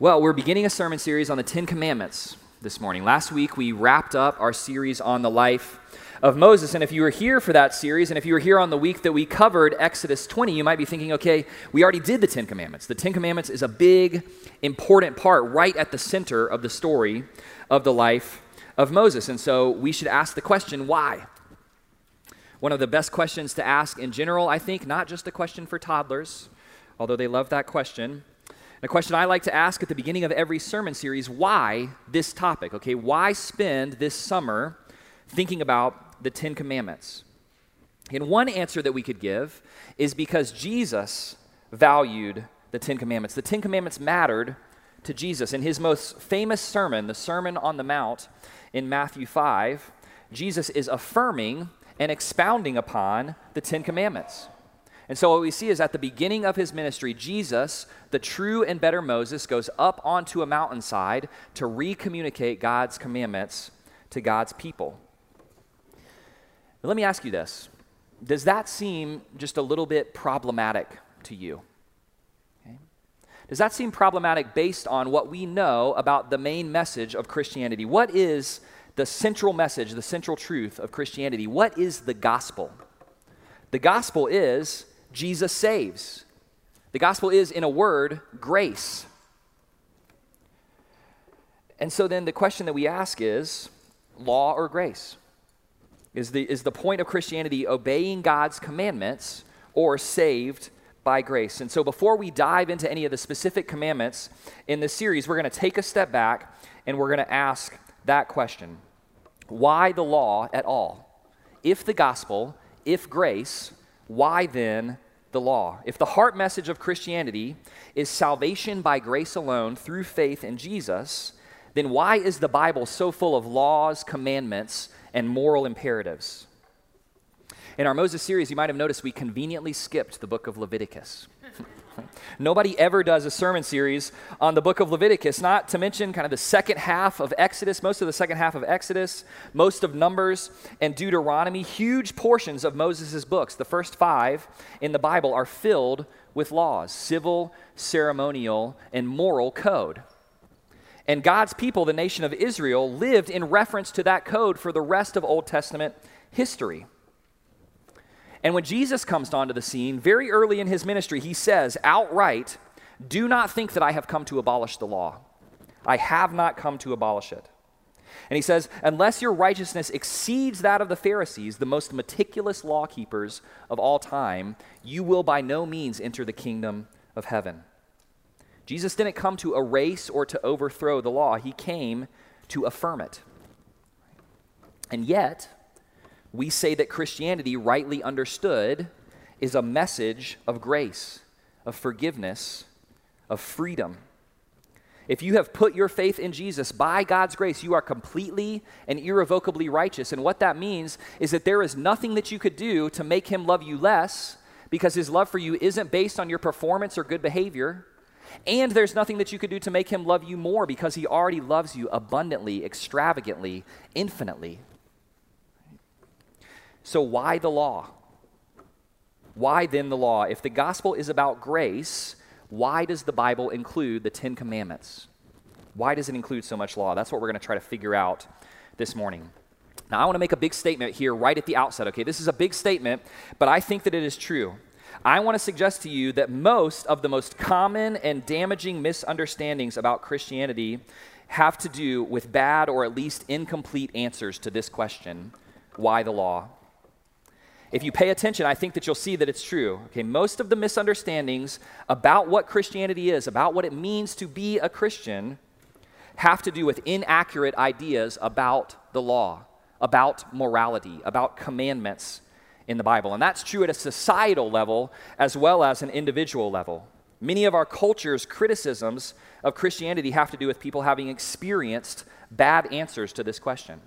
Well, we're beginning a sermon series on the Ten Commandments this morning. Last week, we wrapped up our series on the life of Moses. And if you were here for that series, and if you were here on the week that we covered Exodus 20, you might be thinking, okay, we already did the Ten Commandments. The Ten Commandments is a big, important part right at the center of the story of the life of Moses. And so we should ask the question, why? One of the best questions to ask in general, I think, not just a question for toddlers, although they love that question the question I like to ask at the beginning of every sermon series why this topic? Okay, why spend this summer thinking about the Ten Commandments? And one answer that we could give is because Jesus valued the Ten Commandments. The Ten Commandments mattered to Jesus. In his most famous sermon, the Sermon on the Mount in Matthew 5, Jesus is affirming and expounding upon the Ten Commandments. And so, what we see is at the beginning of his ministry, Jesus, the true and better Moses, goes up onto a mountainside to recommunicate God's commandments to God's people. Let me ask you this Does that seem just a little bit problematic to you? Okay. Does that seem problematic based on what we know about the main message of Christianity? What is the central message, the central truth of Christianity? What is the gospel? The gospel is Jesus saves. The gospel is, in a word, grace. And so then the question that we ask is law or grace? Is the, is the point of Christianity obeying God's commandments or saved by grace? And so before we dive into any of the specific commandments in this series, we're going to take a step back and we're going to ask that question Why the law at all? If the gospel, if grace, why then the law? If the heart message of Christianity is salvation by grace alone through faith in Jesus, then why is the Bible so full of laws, commandments, and moral imperatives? In our Moses series, you might have noticed we conveniently skipped the book of Leviticus. Nobody ever does a sermon series on the book of Leviticus, not to mention kind of the second half of Exodus, most of the second half of Exodus, most of Numbers and Deuteronomy. Huge portions of Moses' books, the first five in the Bible, are filled with laws civil, ceremonial, and moral code. And God's people, the nation of Israel, lived in reference to that code for the rest of Old Testament history. And when Jesus comes onto the scene, very early in his ministry, he says outright, Do not think that I have come to abolish the law. I have not come to abolish it. And he says, Unless your righteousness exceeds that of the Pharisees, the most meticulous law keepers of all time, you will by no means enter the kingdom of heaven. Jesus didn't come to erase or to overthrow the law, he came to affirm it. And yet, we say that Christianity, rightly understood, is a message of grace, of forgiveness, of freedom. If you have put your faith in Jesus by God's grace, you are completely and irrevocably righteous. And what that means is that there is nothing that you could do to make him love you less because his love for you isn't based on your performance or good behavior. And there's nothing that you could do to make him love you more because he already loves you abundantly, extravagantly, infinitely. So, why the law? Why then the law? If the gospel is about grace, why does the Bible include the Ten Commandments? Why does it include so much law? That's what we're going to try to figure out this morning. Now, I want to make a big statement here right at the outset, okay? This is a big statement, but I think that it is true. I want to suggest to you that most of the most common and damaging misunderstandings about Christianity have to do with bad or at least incomplete answers to this question why the law? If you pay attention, I think that you'll see that it's true. Okay, most of the misunderstandings about what Christianity is, about what it means to be a Christian, have to do with inaccurate ideas about the law, about morality, about commandments in the Bible. And that's true at a societal level as well as an individual level. Many of our culture's criticisms of Christianity have to do with people having experienced bad answers to this question.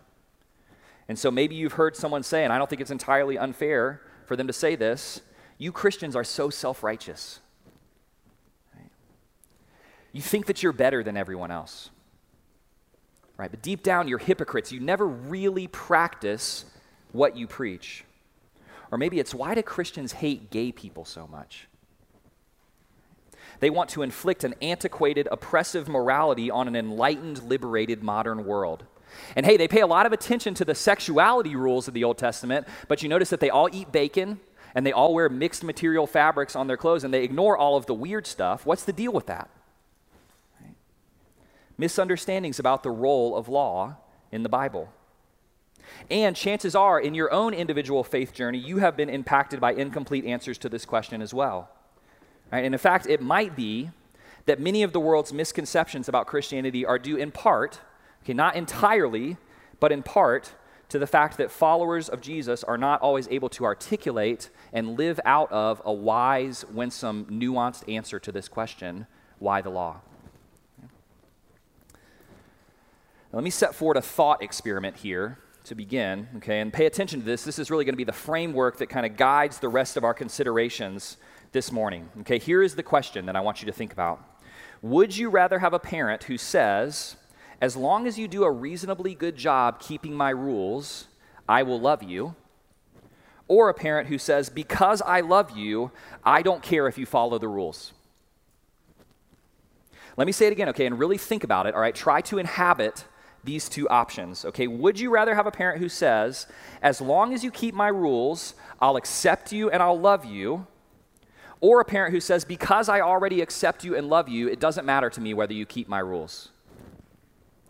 And so maybe you've heard someone say, and I don't think it's entirely unfair for them to say this you Christians are so self righteous. Right? You think that you're better than everyone else. Right? But deep down, you're hypocrites. You never really practice what you preach. Or maybe it's why do Christians hate gay people so much? they want to inflict an antiquated, oppressive morality on an enlightened, liberated modern world. And hey, they pay a lot of attention to the sexuality rules of the Old Testament, but you notice that they all eat bacon and they all wear mixed material fabrics on their clothes and they ignore all of the weird stuff. What's the deal with that? Right? Misunderstandings about the role of law in the Bible. And chances are, in your own individual faith journey, you have been impacted by incomplete answers to this question as well. Right? And in fact, it might be that many of the world's misconceptions about Christianity are due in part, okay, not entirely, but in part, to the fact that followers of Jesus are not always able to articulate and live out of a wise, winsome, nuanced answer to this question why the law? Now, let me set forward a thought experiment here to begin, okay? And pay attention to this. This is really going to be the framework that kind of guides the rest of our considerations this morning. Okay, here is the question that I want you to think about. Would you rather have a parent who says, as long as you do a reasonably good job keeping my rules, I will love you? Or a parent who says, because I love you, I don't care if you follow the rules? Let me say it again, okay, and really think about it, all right? Try to inhabit these two options. Okay, would you rather have a parent who says, as long as you keep my rules, I'll accept you and I'll love you? Or a parent who says, because I already accept you and love you, it doesn't matter to me whether you keep my rules?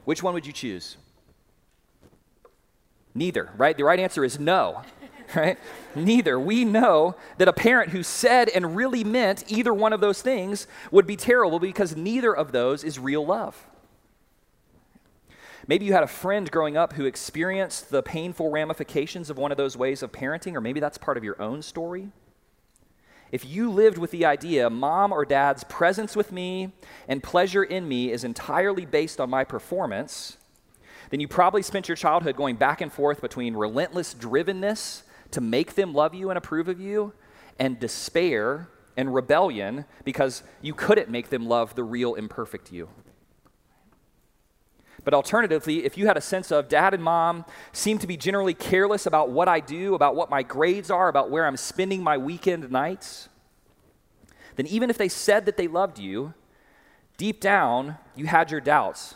Which one would you choose? Neither, right? The right answer is no, right? Neither. We know that a parent who said and really meant either one of those things would be terrible because neither of those is real love. Maybe you had a friend growing up who experienced the painful ramifications of one of those ways of parenting, or maybe that's part of your own story. If you lived with the idea, mom or dad's presence with me and pleasure in me is entirely based on my performance, then you probably spent your childhood going back and forth between relentless drivenness to make them love you and approve of you and despair and rebellion because you couldn't make them love the real imperfect you. But alternatively, if you had a sense of dad and mom seem to be generally careless about what I do, about what my grades are, about where I'm spending my weekend nights, then even if they said that they loved you, deep down, you had your doubts.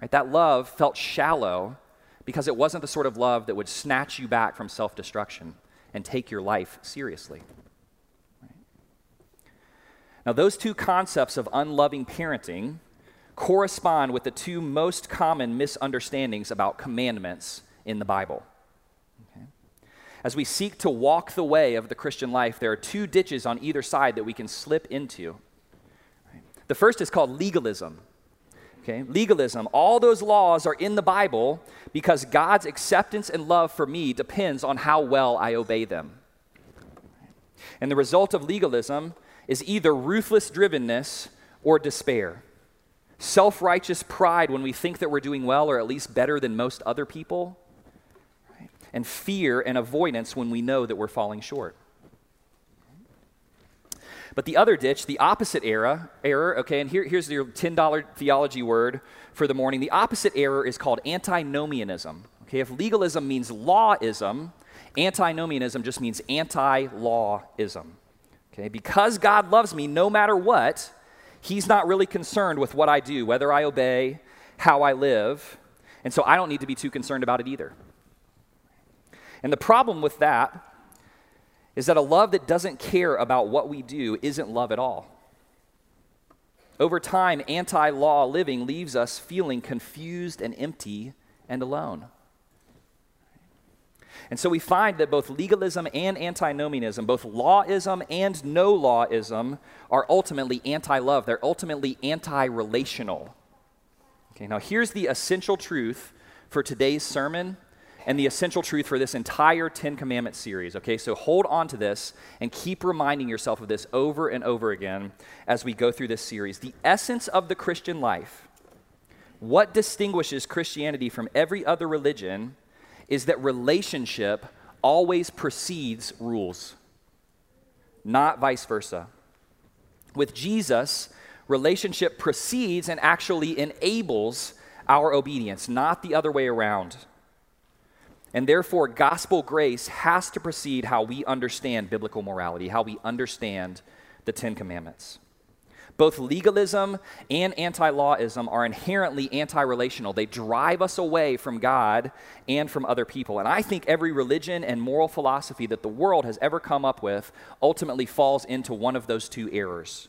Right? That love felt shallow because it wasn't the sort of love that would snatch you back from self destruction and take your life seriously. Right? Now, those two concepts of unloving parenting correspond with the two most common misunderstandings about commandments in the Bible. Okay? As we seek to walk the way of the Christian life, there are two ditches on either side that we can slip into. The first is called legalism. Okay? Legalism. All those laws are in the Bible because God's acceptance and love for me depends on how well I obey them. And the result of legalism is either ruthless drivenness or despair self righteous pride when we think that we're doing well or at least better than most other people, right? and fear and avoidance when we know that we're falling short. But the other ditch, the opposite error, error, okay, and here, here's your $10 theology word for the morning. The opposite error is called antinomianism. Okay, if legalism means lawism, antinomianism just means anti-lawism. Okay, because God loves me no matter what, He's not really concerned with what I do, whether I obey, how I live. And so I don't need to be too concerned about it either. And the problem with that is that a love that doesn't care about what we do isn't love at all. Over time, anti law living leaves us feeling confused and empty and alone. And so we find that both legalism and antinomianism, both lawism and no lawism, are ultimately anti love. They're ultimately anti relational. Okay, now here's the essential truth for today's sermon and the essential truth for this entire Ten Commandments series. Okay, so hold on to this and keep reminding yourself of this over and over again as we go through this series. The essence of the Christian life, what distinguishes Christianity from every other religion, is that relationship always precedes rules, not vice versa. With Jesus, relationship precedes and actually enables our obedience, not the other way around. And therefore, gospel grace has to precede how we understand biblical morality, how we understand the Ten Commandments. Both legalism and anti lawism are inherently anti relational. They drive us away from God and from other people. And I think every religion and moral philosophy that the world has ever come up with ultimately falls into one of those two errors.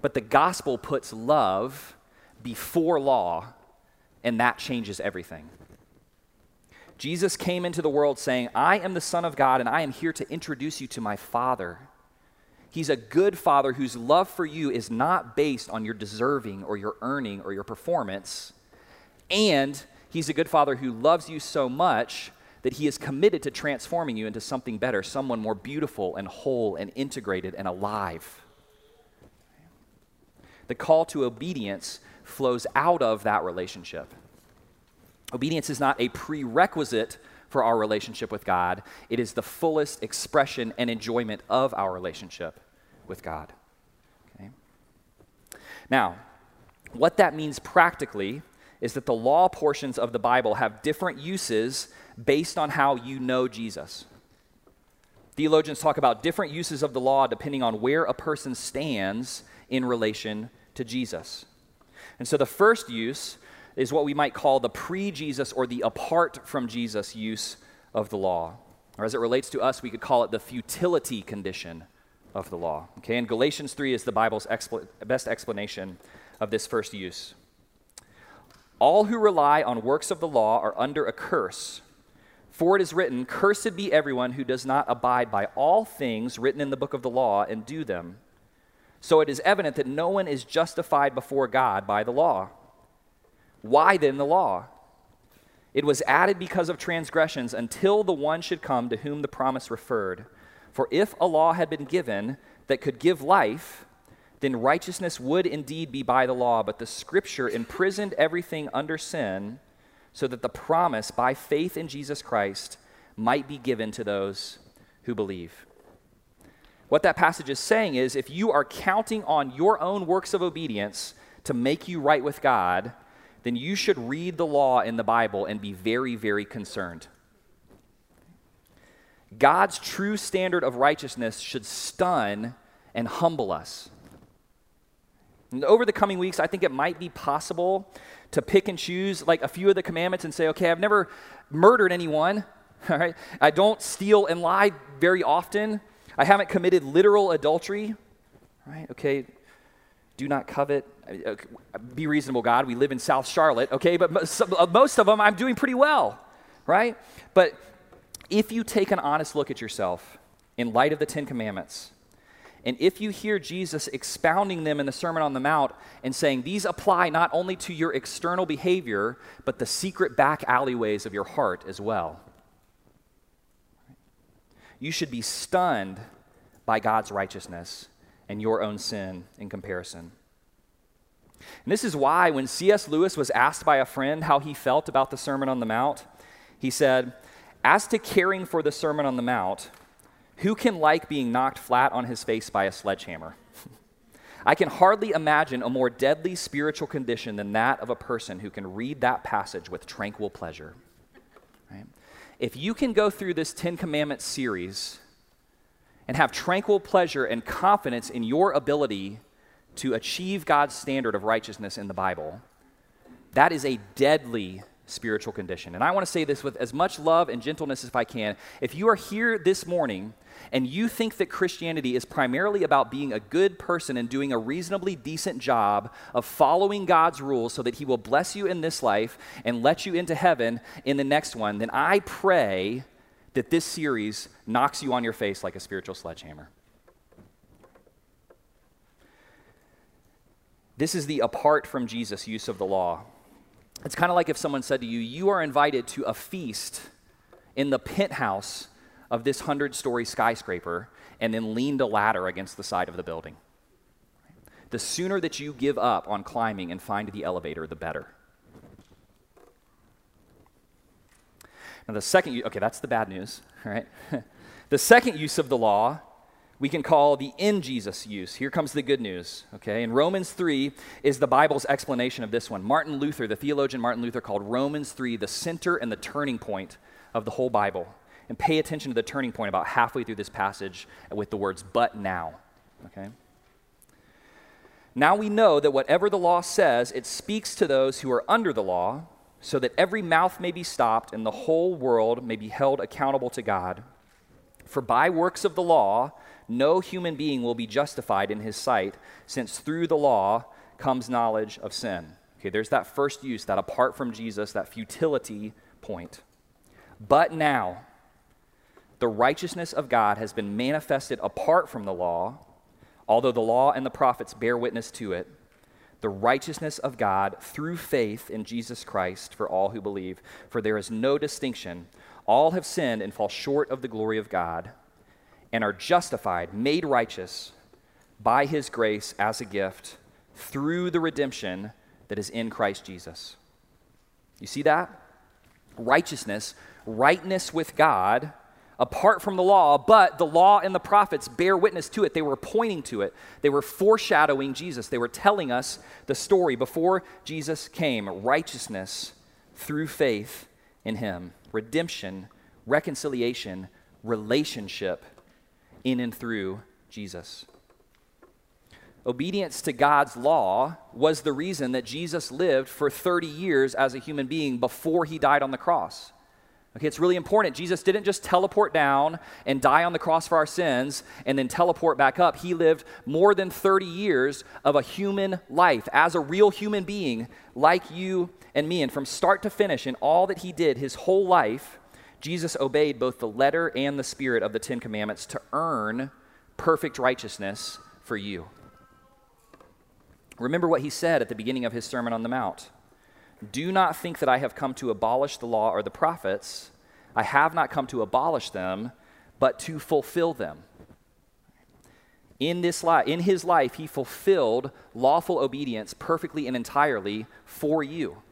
But the gospel puts love before law, and that changes everything. Jesus came into the world saying, I am the Son of God, and I am here to introduce you to my Father. He's a good father whose love for you is not based on your deserving or your earning or your performance. And he's a good father who loves you so much that he is committed to transforming you into something better, someone more beautiful and whole and integrated and alive. The call to obedience flows out of that relationship. Obedience is not a prerequisite for our relationship with God, it is the fullest expression and enjoyment of our relationship with God. Okay? Now, what that means practically is that the law portions of the Bible have different uses based on how you know Jesus. Theologians talk about different uses of the law depending on where a person stands in relation to Jesus. And so the first use is what we might call the pre Jesus or the apart from Jesus use of the law. Or as it relates to us, we could call it the futility condition of the law. Okay, and Galatians 3 is the Bible's expl- best explanation of this first use. All who rely on works of the law are under a curse. For it is written, Cursed be everyone who does not abide by all things written in the book of the law and do them. So it is evident that no one is justified before God by the law. Why then the law? It was added because of transgressions until the one should come to whom the promise referred. For if a law had been given that could give life, then righteousness would indeed be by the law, but the scripture imprisoned everything under sin so that the promise by faith in Jesus Christ might be given to those who believe. What that passage is saying is if you are counting on your own works of obedience to make you right with God, then you should read the law in the Bible and be very, very concerned. God's true standard of righteousness should stun and humble us. And over the coming weeks, I think it might be possible to pick and choose like a few of the commandments and say, okay, I've never murdered anyone. All right. I don't steal and lie very often. I haven't committed literal adultery. Right? Okay. Do not covet. Be reasonable, God. We live in South Charlotte, okay? But uh, most of them I'm doing pretty well, right? But if you take an honest look at yourself in light of the Ten Commandments, and if you hear Jesus expounding them in the Sermon on the Mount and saying these apply not only to your external behavior, but the secret back alleyways of your heart as well, you should be stunned by God's righteousness and your own sin in comparison. And this is why, when C.S. Lewis was asked by a friend how he felt about the Sermon on the Mount, he said, As to caring for the Sermon on the Mount, who can like being knocked flat on his face by a sledgehammer? I can hardly imagine a more deadly spiritual condition than that of a person who can read that passage with tranquil pleasure. Right? If you can go through this Ten Commandments series and have tranquil pleasure and confidence in your ability to achieve God's standard of righteousness in the Bible, that is a deadly spiritual condition. And I want to say this with as much love and gentleness as I can. If you are here this morning and you think that Christianity is primarily about being a good person and doing a reasonably decent job of following God's rules so that He will bless you in this life and let you into heaven in the next one, then I pray that this series knocks you on your face like a spiritual sledgehammer. This is the apart from Jesus use of the law. It's kind of like if someone said to you, You are invited to a feast in the penthouse of this 100 story skyscraper, and then leaned a ladder against the side of the building. The sooner that you give up on climbing and find the elevator, the better. Now, the second, okay, that's the bad news, right? the second use of the law we can call the in Jesus use. Here comes the good news, okay? And Romans 3 is the Bible's explanation of this one. Martin Luther, the theologian Martin Luther, called Romans 3 the center and the turning point of the whole Bible. And pay attention to the turning point about halfway through this passage with the words, but now, okay? Now we know that whatever the law says, it speaks to those who are under the law, so that every mouth may be stopped and the whole world may be held accountable to God. For by works of the law, no human being will be justified in his sight, since through the law comes knowledge of sin. Okay, there's that first use, that apart from Jesus, that futility point. But now, the righteousness of God has been manifested apart from the law, although the law and the prophets bear witness to it. The righteousness of God through faith in Jesus Christ for all who believe. For there is no distinction. All have sinned and fall short of the glory of God and are justified, made righteous by his grace as a gift through the redemption that is in Christ Jesus. You see that? Righteousness, rightness with God apart from the law, but the law and the prophets bear witness to it. They were pointing to it, they were foreshadowing Jesus. They were telling us the story before Jesus came righteousness through faith in him, redemption, reconciliation, relationship in and through Jesus. Obedience to God's law was the reason that Jesus lived for 30 years as a human being before he died on the cross. Okay, it's really important. Jesus didn't just teleport down and die on the cross for our sins and then teleport back up. He lived more than 30 years of a human life as a real human being like you and me. And from start to finish, in all that he did, his whole life, Jesus obeyed both the letter and the spirit of the Ten Commandments to earn perfect righteousness for you. Remember what he said at the beginning of his Sermon on the Mount. Do not think that I have come to abolish the law or the prophets. I have not come to abolish them, but to fulfill them. In, this li- in his life, he fulfilled lawful obedience perfectly and entirely for you.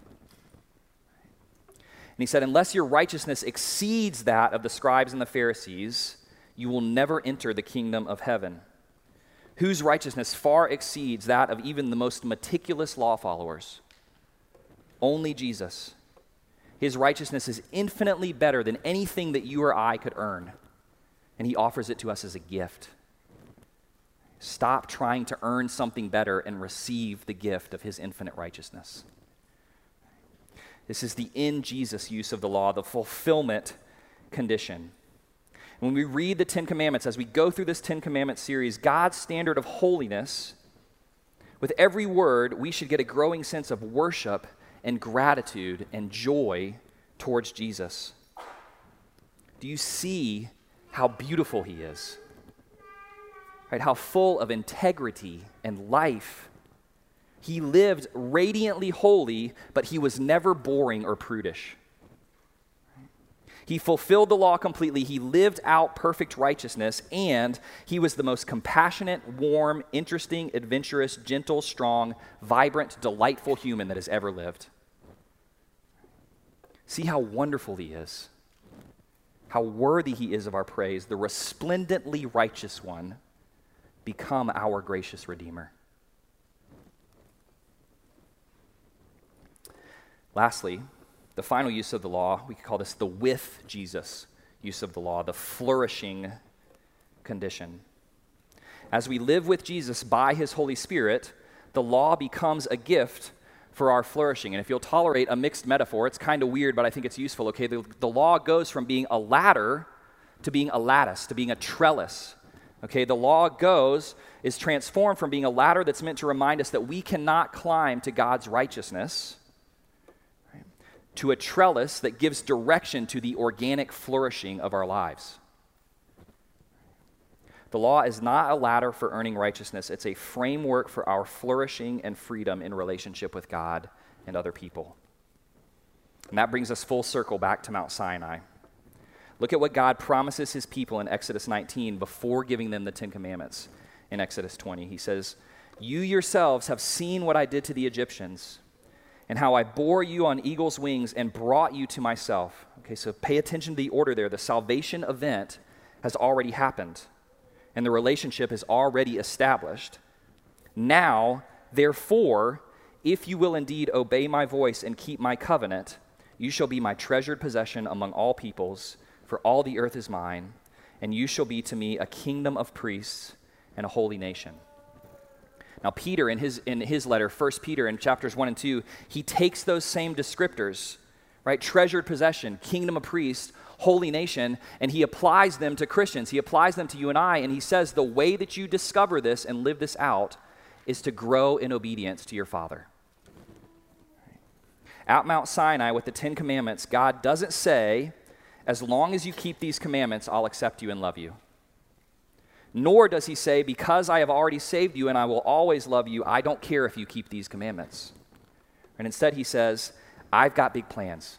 And he said, Unless your righteousness exceeds that of the scribes and the Pharisees, you will never enter the kingdom of heaven. Whose righteousness far exceeds that of even the most meticulous law followers. Only Jesus. His righteousness is infinitely better than anything that you or I could earn, and He offers it to us as a gift. Stop trying to earn something better and receive the gift of His infinite righteousness. This is the in Jesus use of the law, the fulfillment condition. When we read the Ten Commandments, as we go through this Ten Commandments series, God's standard of holiness, with every word, we should get a growing sense of worship and gratitude and joy towards Jesus. Do you see how beautiful he is? Right, how full of integrity and life. He lived radiantly holy, but he was never boring or prudish. He fulfilled the law completely. He lived out perfect righteousness, and he was the most compassionate, warm, interesting, adventurous, gentle, strong, vibrant, delightful human that has ever lived. See how wonderful he is, how worthy he is of our praise, the resplendently righteous one. Become our gracious Redeemer. Lastly, the final use of the law, we could call this the with Jesus use of the law, the flourishing condition. As we live with Jesus by his Holy Spirit, the law becomes a gift for our flourishing. And if you'll tolerate a mixed metaphor, it's kind of weird, but I think it's useful. Okay, the, the law goes from being a ladder to being a lattice, to being a trellis. Okay, the law goes, is transformed from being a ladder that's meant to remind us that we cannot climb to God's righteousness to a trellis that gives direction to the organic flourishing of our lives. The law is not a ladder for earning righteousness, it's a framework for our flourishing and freedom in relationship with God and other people. And that brings us full circle back to Mount Sinai. Look at what God promises his people in Exodus 19 before giving them the Ten Commandments in Exodus 20. He says, You yourselves have seen what I did to the Egyptians and how I bore you on eagle's wings and brought you to myself. Okay, so pay attention to the order there. The salvation event has already happened, and the relationship is already established. Now, therefore, if you will indeed obey my voice and keep my covenant, you shall be my treasured possession among all peoples, for all the earth is mine, and you shall be to me a kingdom of priests and a holy nation. Now, Peter, in his, in his letter, 1 Peter, in chapters 1 and 2, he takes those same descriptors, right? Treasured possession, kingdom of priests, holy nation, and he applies them to Christians. He applies them to you and I, and he says the way that you discover this and live this out is to grow in obedience to your Father. At Mount Sinai with the Ten Commandments, God doesn't say, as long as you keep these commandments, I'll accept you and love you. Nor does he say, Because I have already saved you and I will always love you, I don't care if you keep these commandments. And instead, he says, I've got big plans.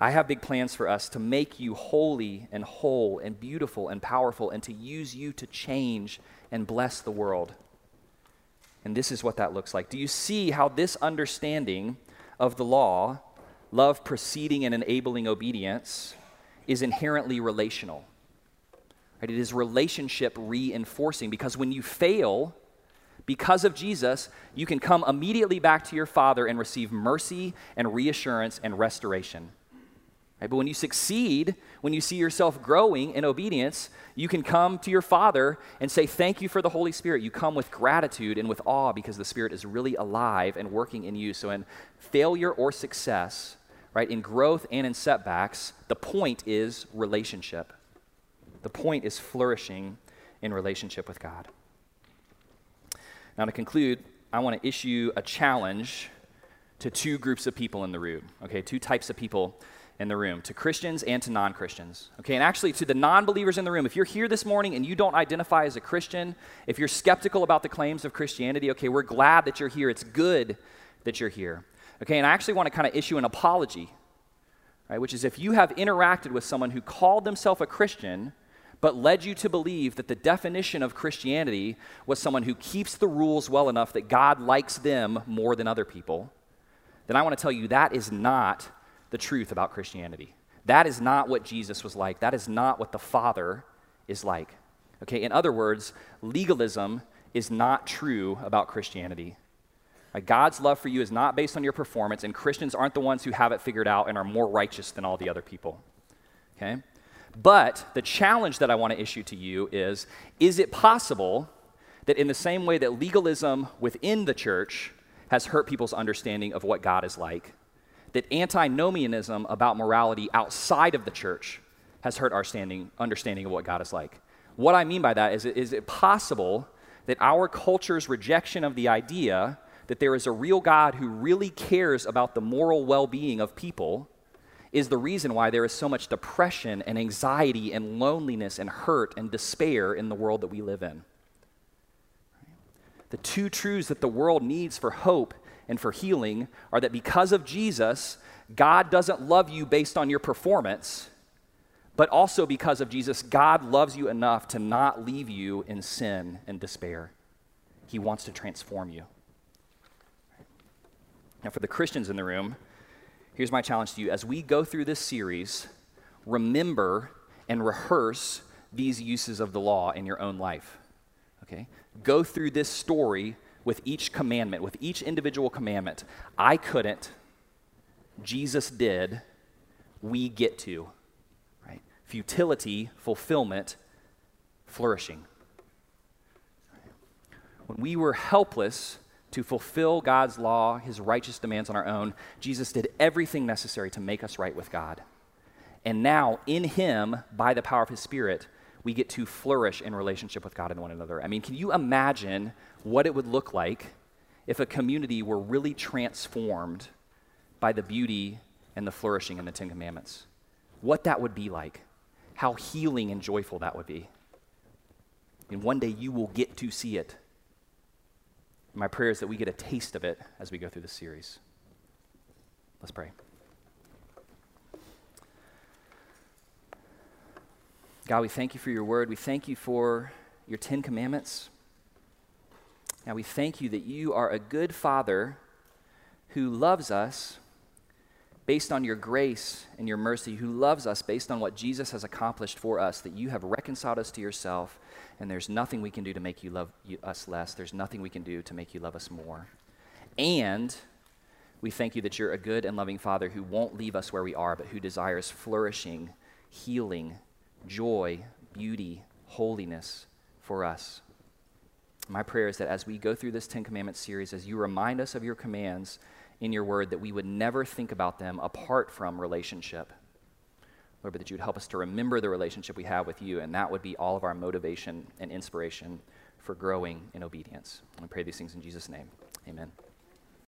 I have big plans for us to make you holy and whole and beautiful and powerful and to use you to change and bless the world. And this is what that looks like. Do you see how this understanding of the law, love preceding and enabling obedience, is inherently relational? Right? It is relationship reinforcing because when you fail, because of Jesus, you can come immediately back to your Father and receive mercy and reassurance and restoration. Right? But when you succeed, when you see yourself growing in obedience, you can come to your Father and say, Thank you for the Holy Spirit. You come with gratitude and with awe because the Spirit is really alive and working in you. So, in failure or success, right, in growth and in setbacks, the point is relationship. The point is flourishing in relationship with God. Now, to conclude, I want to issue a challenge to two groups of people in the room, okay? Two types of people in the room, to Christians and to non Christians. Okay, and actually to the non believers in the room, if you're here this morning and you don't identify as a Christian, if you're skeptical about the claims of Christianity, okay, we're glad that you're here. It's good that you're here. Okay, and I actually want to kind of issue an apology, right, which is if you have interacted with someone who called themselves a Christian, but led you to believe that the definition of Christianity was someone who keeps the rules well enough that God likes them more than other people, then I want to tell you that is not the truth about Christianity. That is not what Jesus was like. That is not what the Father is like. Okay, in other words, legalism is not true about Christianity. God's love for you is not based on your performance, and Christians aren't the ones who have it figured out and are more righteous than all the other people. Okay? But the challenge that I want to issue to you is is it possible that in the same way that legalism within the church has hurt people's understanding of what God is like, that antinomianism about morality outside of the church has hurt our standing, understanding of what God is like? What I mean by that is, is it possible that our culture's rejection of the idea that there is a real God who really cares about the moral well being of people is the reason why there is so much depression and anxiety and loneliness and hurt and despair in the world that we live in. The two truths that the world needs for hope and for healing are that because of Jesus, God doesn't love you based on your performance, but also because of Jesus, God loves you enough to not leave you in sin and despair. He wants to transform you. Now, for the Christians in the room, here's my challenge to you. As we go through this series, remember and rehearse these uses of the law in your own life. Okay? Go through this story with each commandment, with each individual commandment. I couldn't, Jesus did, we get to. Right? Futility, fulfillment, flourishing. When we were helpless, to fulfill God's law, his righteous demands on our own, Jesus did everything necessary to make us right with God. And now, in him, by the power of his Spirit, we get to flourish in relationship with God and one another. I mean, can you imagine what it would look like if a community were really transformed by the beauty and the flourishing in the Ten Commandments? What that would be like, how healing and joyful that would be. And one day you will get to see it my prayer is that we get a taste of it as we go through this series. Let's pray. God, we thank you for your word. We thank you for your Ten Commandments. Now, we thank you that you are a good father who loves us based on your grace and your mercy, who loves us based on what Jesus has accomplished for us, that you have reconciled us to yourself and there's nothing we can do to make you love you, us less. There's nothing we can do to make you love us more. And we thank you that you're a good and loving Father who won't leave us where we are, but who desires flourishing, healing, joy, beauty, holiness for us. My prayer is that as we go through this Ten Commandments series, as you remind us of your commands in your word, that we would never think about them apart from relationship. Lord, but that you'd help us to remember the relationship we have with you, and that would be all of our motivation and inspiration for growing in obedience. I pray these things in Jesus' name. Amen.